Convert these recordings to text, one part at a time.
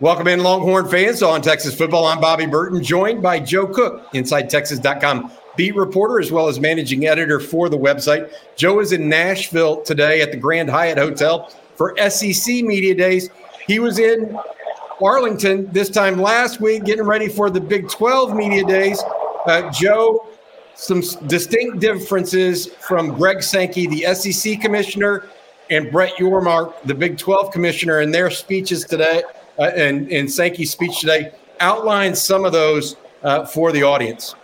Welcome in, Longhorn fans, on Texas football. I'm Bobby Burton, joined by Joe Cook, InsideTexas.com beat reporter as well as managing editor for the website. Joe is in Nashville today at the Grand Hyatt Hotel for SEC Media Days. He was in Arlington this time last week, getting ready for the Big 12 Media Days. Uh, Joe, some distinct differences from Greg Sankey, the SEC commissioner, and Brett Yormark, the Big 12 commissioner, in their speeches today uh, and, Sankey's speech today. Outline some of those uh, for the audience.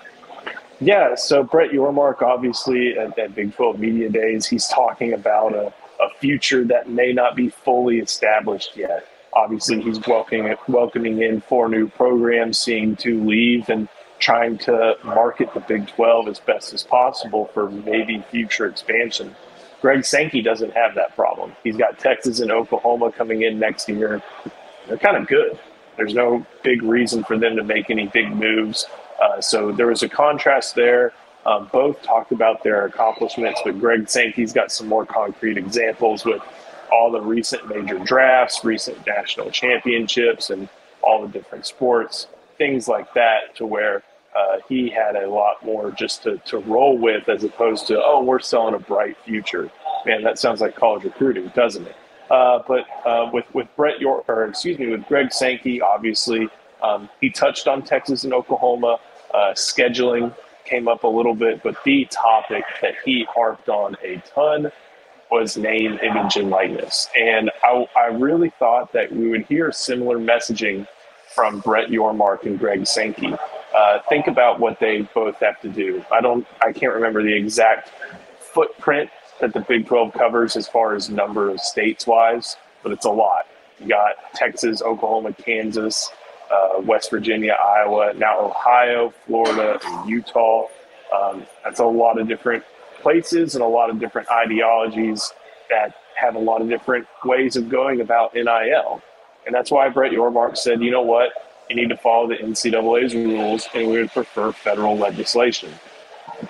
Yeah, so Brett Yormark, obviously at, at Big 12 Media Days, he's talking about a, a future that may not be fully established yet. Obviously, he's welcoming welcoming in four new programs, seeing two leave, and trying to market the Big 12 as best as possible for maybe future expansion. Greg Sankey doesn't have that problem. He's got Texas and Oklahoma coming in next year. They're kind of good. There's no big reason for them to make any big moves. Uh, so there was a contrast there. Um, both talked about their accomplishments, but Greg Sankey's got some more concrete examples with all the recent major drafts, recent national championships, and all the different sports, things like that, to where uh, he had a lot more just to, to roll with as opposed to, oh, we're selling a bright future. Man, that sounds like college recruiting, doesn't it? Uh, but uh, with with Brett York, or excuse me, with Greg Sankey, obviously um, he touched on Texas and Oklahoma. Uh, scheduling came up a little bit, but the topic that he harped on a ton was name, image, and likeness. And I, I really thought that we would hear similar messaging from Brett Yormark and Greg Sankey. Uh, think about what they both have to do. I don't, I can't remember the exact footprint that the Big 12 covers as far as number of states wise, but it's a lot. You got Texas, Oklahoma, Kansas, uh, West Virginia, Iowa, now Ohio, Florida, Utah. Um, that's a lot of different places and a lot of different ideologies that have a lot of different ways of going about NIL. And that's why Brett Yormark said, you know what, you need to follow the NCAA's rules and we would prefer federal legislation.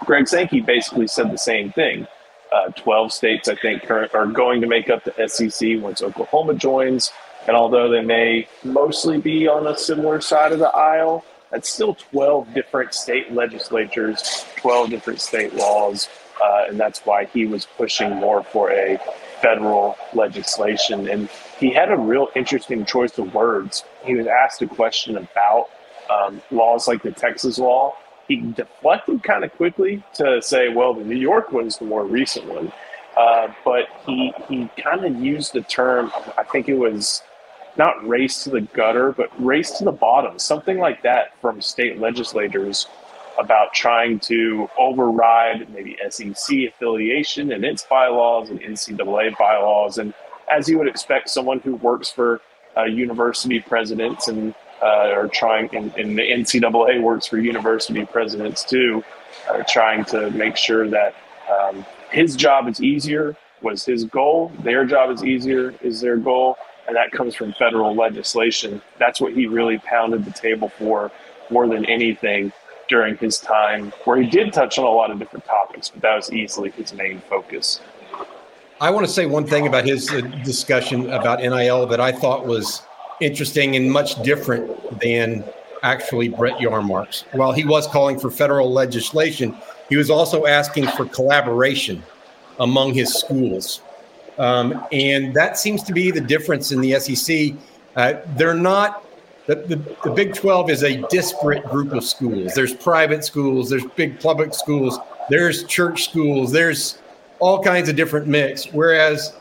Greg Sankey basically said the same thing. Uh, 12 states, I think, are going to make up the SEC once Oklahoma joins. And although they may mostly be on a similar side of the aisle, that's still 12 different state legislatures, 12 different state laws. Uh, and that's why he was pushing more for a federal legislation. And he had a real interesting choice of words. He was asked a question about um, laws like the Texas law. He deflected kind of quickly to say, well, the New York one's the more recent one. Uh, but he, he kind of used the term, I think it was not race to the gutter, but race to the bottom, something like that from state legislators about trying to override maybe SEC affiliation and its bylaws and NCAA bylaws. And as you would expect, someone who works for uh, university presidents and uh, are trying, and, and, the NCAA works for university presidents too, trying to make sure that um, his job is easier was his goal. Their job is easier is their goal and that comes from federal legislation. That's what he really pounded the table for more than anything during his time, where he did touch on a lot of different topics, but that was easily his main focus. I want to say one thing about his uh, discussion about NIL that I thought was interesting and much different than actually Brett Yormark's. While he was calling for federal legislation, he was also asking for collaboration among his schools. Um, and that seems to be the difference in the SEC. Uh, they're not, the, the, the, Big 12 is a disparate group of schools. There's private schools, there's big public schools, there's church schools, there's all kinds of different mix. Whereas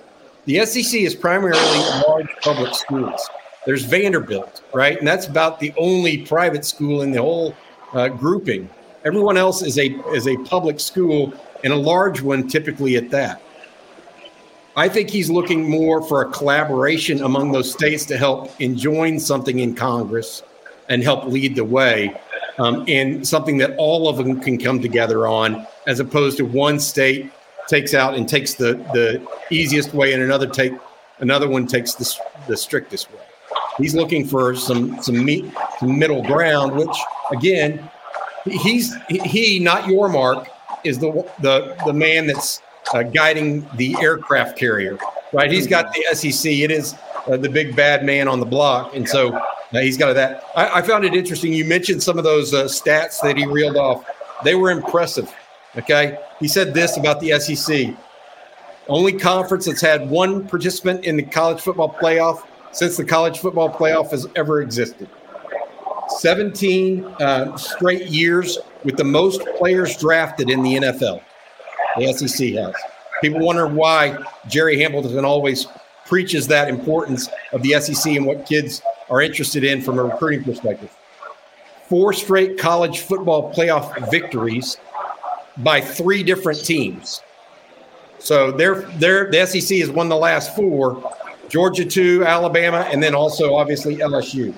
the SEC is primarily large public schools. There's Vanderbilt, right? And that's about the only private school in the whole uh, grouping. Everyone else is a is a public school and a large one typically at that. I think he's looking more for a collaboration among those states to help enjoin something in Congress and help lead the way, um, something that all of them can come together on, as opposed to one state takes out and takes the the easiest way, and another take another one takes the, the strictest way. He's looking for some some, some middle ground, which again, he's he not Yormark is the the the man that's uh, guiding the aircraft carrier, right? He's got the SEC. It is uh, the big bad man on the block, and so Uh, he's got that. I, I, found it interesting. You mentioned some of those uh, stats that he reeled off. They were impressive. Okay. He said this about the SEC only conference that's had one participant in the college football playoff since the college football playoff has ever existed. 17 uh, straight years with the most players drafted in the NFL. The SEC has. People wonder why Jerry Hamilton always preaches that importance of the SEC and what kids are interested in from a recruiting perspective. Four straight college football playoff victories by three different teams. So they're, they're, the SEC has won the last four Georgia, two, Alabama, and then also obviously LSU.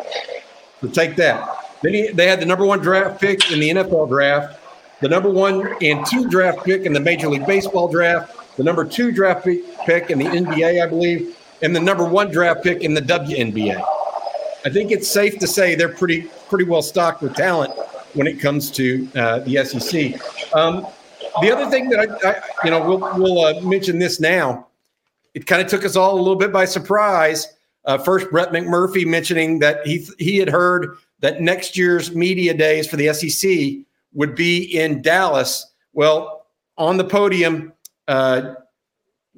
So take that. Then he, they had the number one draft pick in the NFL draft, the number one and two draft pick in the Major League Baseball draft, the number two draft pick in the NBA, I believe, and the number one draft pick in the WNBA. I think it's safe to say they're pretty pretty well stocked with talent when it comes to uh, the SEC. Um, the other thing that I, I you know, we'll we'll uh, mention this now. It kind of took us all a little bit by surprise. Uh, first, Brett McMurphy mentioning that he he had heard that next year's media days for the SEC would be in Dallas. Well, on the podium, uh,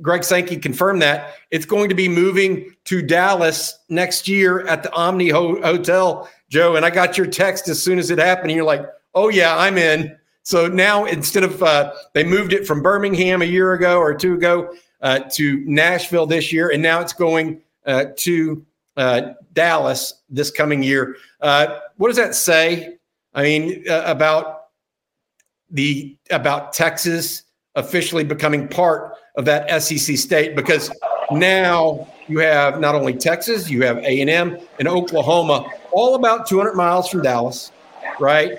Greg Sankey confirmed that it's going to be moving to Dallas next year at the Omni Ho- Hotel, Joe. And I got your text as soon as it happened. And you're like, "Oh yeah, I'm in." So now instead of uh, they moved it from Birmingham a year ago or two ago uh, to Nashville this year, and now it's going uh, to uh, Dallas this coming year. Uh, what does that say? I mean, uh, about the about Texas officially becoming part of that SEC state because now you have not only Texas, you have A and M and Oklahoma, all about 200 miles from Dallas, right?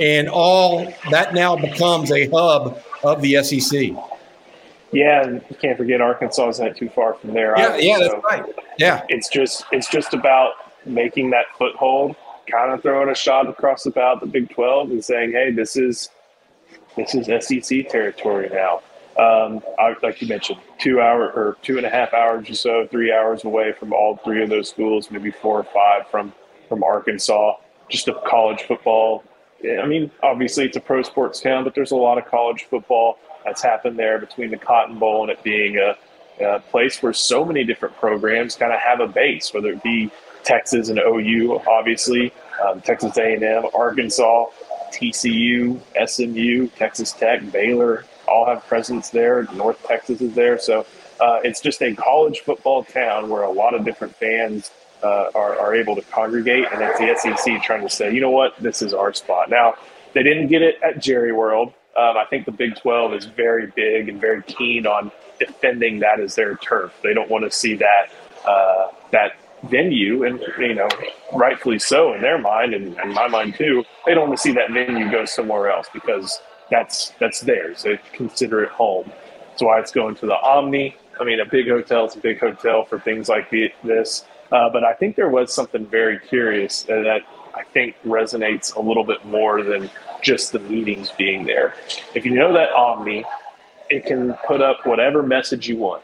and all that now becomes a hub of the SEC. Yeah, and you can't forget Arkansas is not too far from there. Yeah, yeah, that's so right. Yeah, it's just it's just about making that foothold, kind of throwing a shot across the bow about the Big Twelve and saying, "Hey, this is this is SEC territory now." Um, I, like you mentioned, two hour or two and a half hours or so, three hours away from all three of those schools, maybe four or five from from Arkansas. Just a college football I mean, obviously it's a pro sports town, but there's a lot of college football that's happened there between the Cotton Bowl and it being a, a place where so many different programs kind of have a base, whether it be Texas and OU, obviously, um, Texas A&M, Arkansas, TCU, SMU, Texas Tech, Baylor, all have presence there. North Texas is there, so uh, it's just a college football town where a lot of different fans uh, are, are able to congregate, and it's the SEC trying to say, you know what, this is our spot. Now, they didn't get it at Jerry World. Um, I think the Big 12 is very big and very keen on defending that as their turf. They don't want to see that uh, that venue, and you know, rightfully so in their mind, and, my mind too. They don't want to see that venue go somewhere else because that's that's theirs. They consider it home. That's why it's going to the Omni. I mean, a big hotel is a big hotel for things like this. Uh, but I think there was something very curious that I think resonates a little bit more than just the meetings being there. If you know that Omni, it can put up whatever message you want.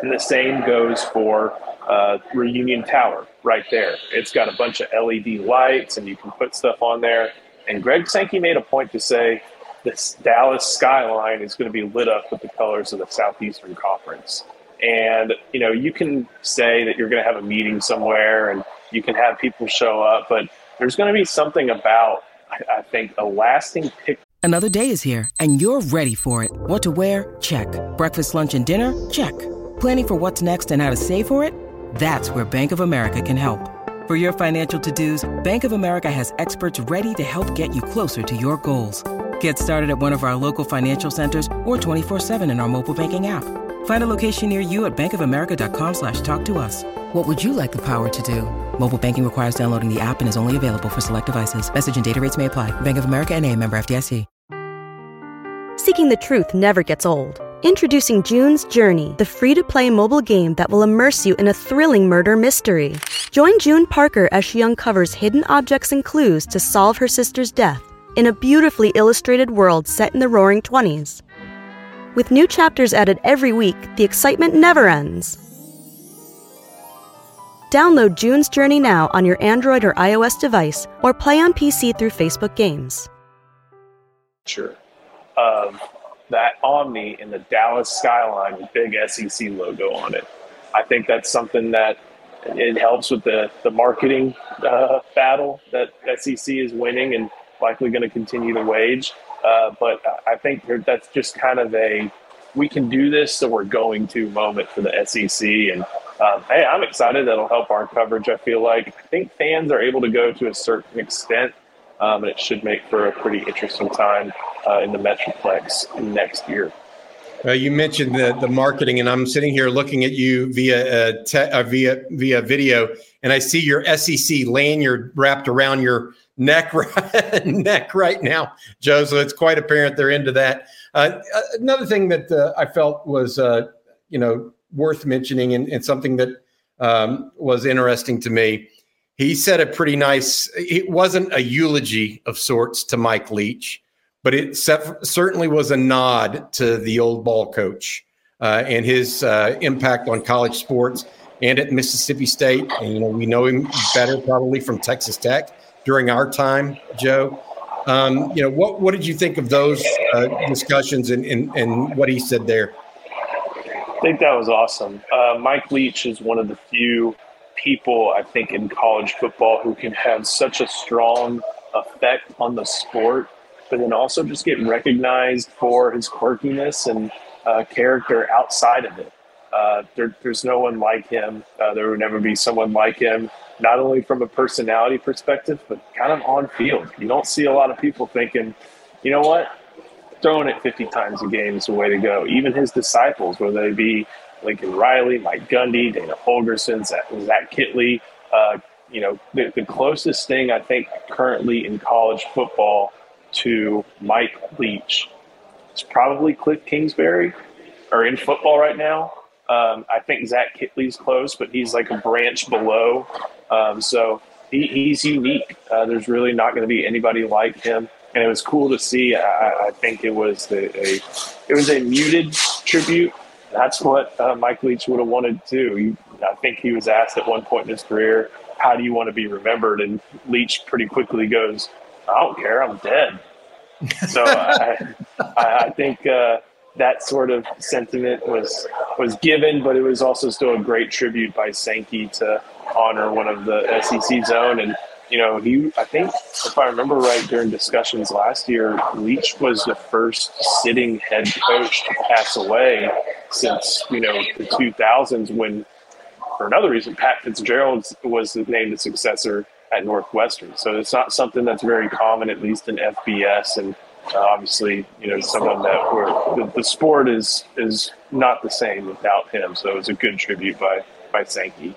And the same goes for uh, Reunion Tower right there. It's got a bunch of LED lights and you can put stuff on there. And Greg Sankey made a point to say this Dallas skyline is going to be lit up with the colors of the Southeastern Conference. And, you know, you can say that you're going to have a meeting somewhere and you can have people show up, but there's going to be something about, I think, a lasting pic. Another day is here and you're ready for it. What to wear? Check. Breakfast, lunch, and dinner? Check. Planning for what's next and how to save for it? That's where Bank of America can help. For your financial to dos, Bank of America has experts ready to help get you closer to your goals. Get started at one of our local financial centers or 24 7 in our mobile banking app. Find a location near you at bankofamerica.com slash talk to us. What would you like the power to do? Mobile banking requires downloading the app and is only available for select devices. Message and data rates may apply. Bank of America and a member FDIC. Seeking the truth never gets old. Introducing June's Journey, the free-to-play mobile game that will immerse you in a thrilling murder mystery. Join June Parker as she uncovers hidden objects and clues to solve her sister's death in a beautifully illustrated world set in the roaring 20s. With new chapters added every week, the excitement never ends. Download June's Journey now on your Android or iOS device or play on PC through Facebook Games. Sure. Of that Omni and the Dallas skyline with big SEC logo on it. I think that's something that it helps with the, the marketing uh, battle that SEC is winning and likely going to continue to wage. Uh, but I think that's just kind of a we can do this, so we're going to moment for the SEC. And um, hey, I'm excited. That'll help our coverage. I feel like I think fans are able to go to a certain extent, um, and it should make for a pretty interesting time uh, in the Metroplex next year. Uh, you mentioned the, the marketing, and I'm sitting here looking at you via uh, te- uh, via via video, and I see your SEC lanyard wrapped around your neck right, neck right now, Joe. So it's quite apparent they're into that. Uh, another thing that uh, I felt was uh, you know worth mentioning, and, and something that um, was interesting to me. He said a pretty nice. It wasn't a eulogy of sorts to Mike Leach but it certainly was a nod to the old ball coach uh, and his uh, impact on college sports and at Mississippi State. And, you know, we know him better probably from Texas Tech during our time, Joe. Um, you know, what, what did you think of those uh, discussions and, and, and what he said there? I think that was awesome. Uh, Mike Leach is one of the few people I think in college football who can have such a strong effect on the sport but then also just get recognized for his quirkiness and uh, character outside of it. Uh, there, there's no one like him. Uh, there will never be someone like him, not only from a personality perspective, but kind of on field. You don't see a lot of people thinking, you know what, throwing it 50 times a game is the way to go. Even his disciples, whether they be Lincoln Riley, Mike Gundy, Dana Holgorsen, Zach, Zach Kittley, uh, you know, the, the closest thing I think currently in college football to Mike Leach. is probably Cliff Kingsbury, or in football right now. Um, I think Zach Kittley's close, but he's like a branch below. Um, so he, he's unique. Uh, there's really not going to be anybody like him, and it was cool to see. I, I think it was a, a, it was a muted tribute. That's what uh, Mike Leach would have wanted to. He, I think he was asked at one point in his career, "How do you want to be remembered?" And Leach pretty quickly goes, I don't care. I'm dead. So I, I, think uh, that sort of sentiment was was given, but it was also still a great tribute by Sankey to honor one of the SEC zone. And you know, he I think if I remember right during discussions last year, Leach was the first sitting head coach to pass away since you know the 2000s when. For another reason, Pat Fitzgerald was named the successor at Northwestern. So it's not something that's very common, at least in FBS. And uh, obviously, you know, someone that where the, the, sport is is not the same without him. So it was a good tribute by by Sankey.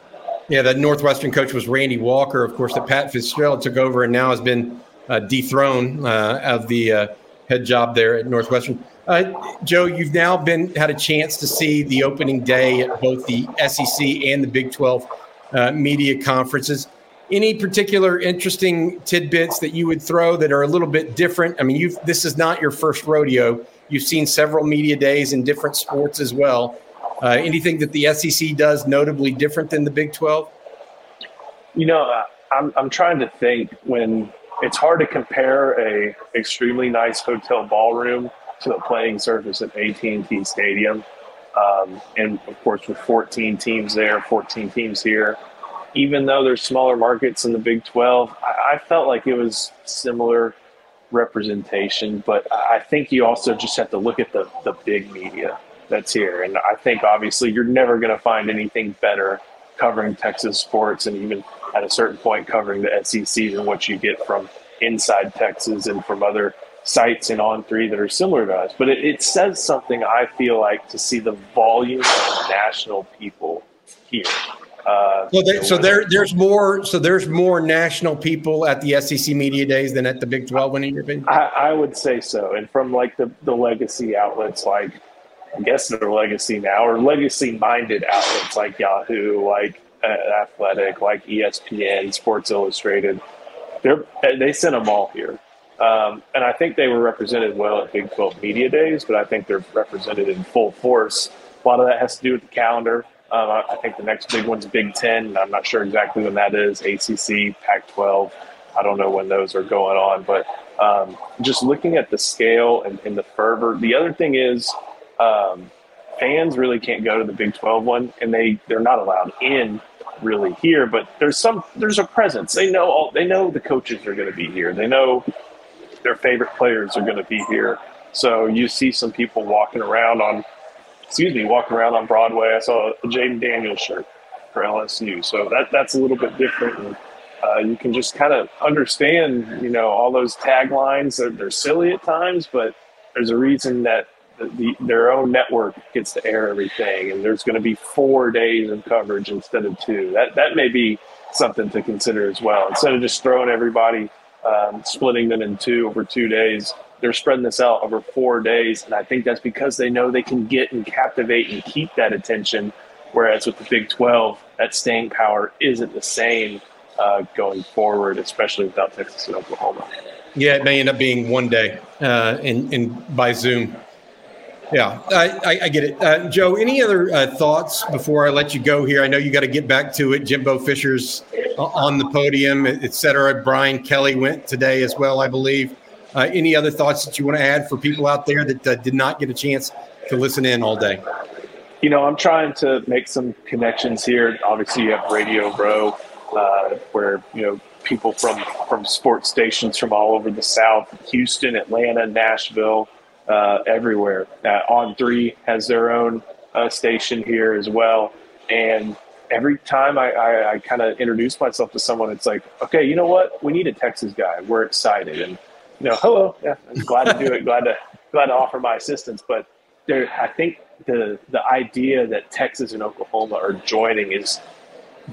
Yeah, that Northwestern coach was Randy Walker, of course. That Pat Fitzgerald took over and now has been uh, dethroned uh, of the uh, head job there at Northwestern. Uh, Joe, you've now been had a chance to see the opening day at both the SEC and the Big Twelve uh, media conferences any particular interesting tidbits that you would throw that are a little bit different? I mean, you this is not your first rodeo. You've seen several media days in different sports as well. Uh, anything that the SEC does notably different than the Big Twelve? You know, I'm I'm trying to think when it's hard to compare a extremely nice hotel ballroom to the playing surface at AT&T Stadium, um, and of course with 14 teams there, 14 teams here even though there's smaller markets in the Big 12, I, I felt like it was similar representation. But I think you also just have to look at the, the big media that's here. And I think obviously you're never going to find anything better covering Texas sports and even at a certain point covering the SEC than what you get from inside Texas and from other sites in on three that are similar to us. But it, it says something I feel like to see the volume of national people here. Uh, so, there, so there, there's more. So there's more national people at the SEC media days than at the Big Twelve. In your opinion, I, I would say so. And from like the the legacy outlets, like I guess they're legacy now, or legacy minded outlets like Yahoo, like uh, Athletic, like ESPN, Sports Illustrated. They're they sent them all here. Um, and I think they were represented well at Big 12 Media Days, but I think they're represented in full force. A lot of that has to do with the calendar Um, I, think the next big one's Big Ten. I'm not sure exactly when that is. ACC, Pac-12. I don't know when those are going on, but um, just looking at the scale and, and, the fervor. The other thing is, um, fans really can't go to the Big 12 one, and they they're not allowed in really here. But there's some there's a presence. They know all they know the coaches are going to be here. They know their favorite players are going to be here. So you see some people walking around on, excuse me, walking around on Broadway. I saw a Jayden Daniels shirt for LSU. So that that's a little bit different. And, uh, you can just kind of understand, you know, all those taglines. They're, they're silly at times, but there's a reason that the, their own network gets to air everything, and there's going to be four days of coverage instead of two. That that may be something to consider as well. Instead of just throwing everybody, um, splitting them in two over two days, they're spreading this out over four days, and I think that's because they know they can get and captivate and keep that attention. Whereas with the Big 12, that staying power isn't the same uh, going forward, especially without Texas and Oklahoma. Yeah, it may end up being one day uh, in, in by Zoom. Yeah, I, I, I get it. Uh, Joe, any other uh, thoughts before I let you go here? I know you got to get back to it. Jimbo Fisher's uh, on the podium, et cetera. Brian Kelly went today as well, I believe. Uh, any other thoughts that you want to add for people out there that uh, did not get a chance to listen in all day? You know, I'm trying to make some connections here. Obviously, you have Radio Row, uh, where you know people from from sports stations from all over the South, Houston, Atlanta, Nashville, uh, everywhere. Uh, On Three has their own uh, station here as well, and every time I, I, I kind of introduce myself to someone, it's like, okay, you know what? We need a Texas guy. We're excited, and know, hello, yeah, I'm glad to do it. glad to glad to offer my assistance, but there, I think the the idea that Texas and Oklahoma are joining is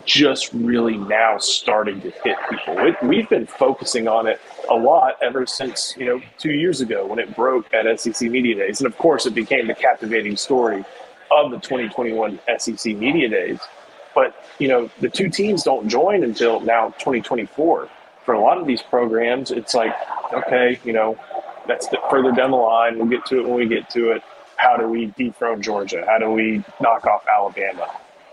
just really now starting to hit people. We've been focusing on it a lot ever since you know two years ago when it broke at SEC Media Days, and of course it became the captivating story of the 2021 SEC Media Days. But you know the two teams don't join until now 2024. For a lot of these programs, it's like okay, you know that's the, further down the line. We'll get to it when we get to it. How do we dethrone Georgia? How do we knock off Alabama?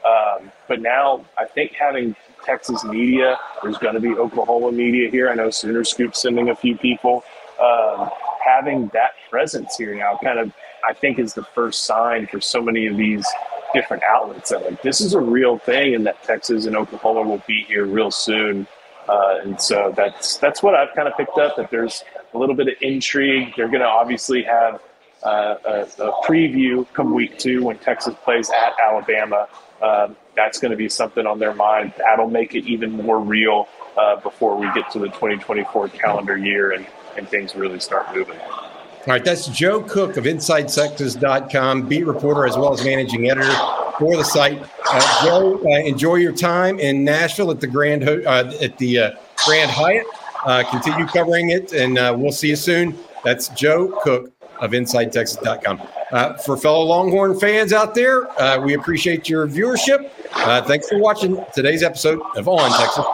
Um, but now I think having Texas media, there's going to be Oklahoma media here. I know Sooner Scoop sending a few people. Um, having that presence here now kind of, I think, is the first sign for so many of these different outlets that like this is a real thing and that Texas and Oklahoma will be here real soon. Uh, and so that's that's what I've kind of picked up that there's a little bit of intrigue. They're going to obviously have uh, a, a, preview come week two when Texas plays at Alabama um, that's going to be something on their mind. That'll make it even more real uh, before we get to the 2024 calendar year and, and things really start moving. All right, that's Joe Cook of InsideTexas.com, beat reporter as well as managing editor for the site. Uh, Joe, uh, enjoy your time in Nashville at the Grand uh, at the uh, Grand Hyatt. Uh, continue covering it, and we'll see you soon. That's Joe Cook of InsideTexas.com. For fellow Longhorn fans out there, we appreciate your viewership. Thanks for watching today's episode of On Texas.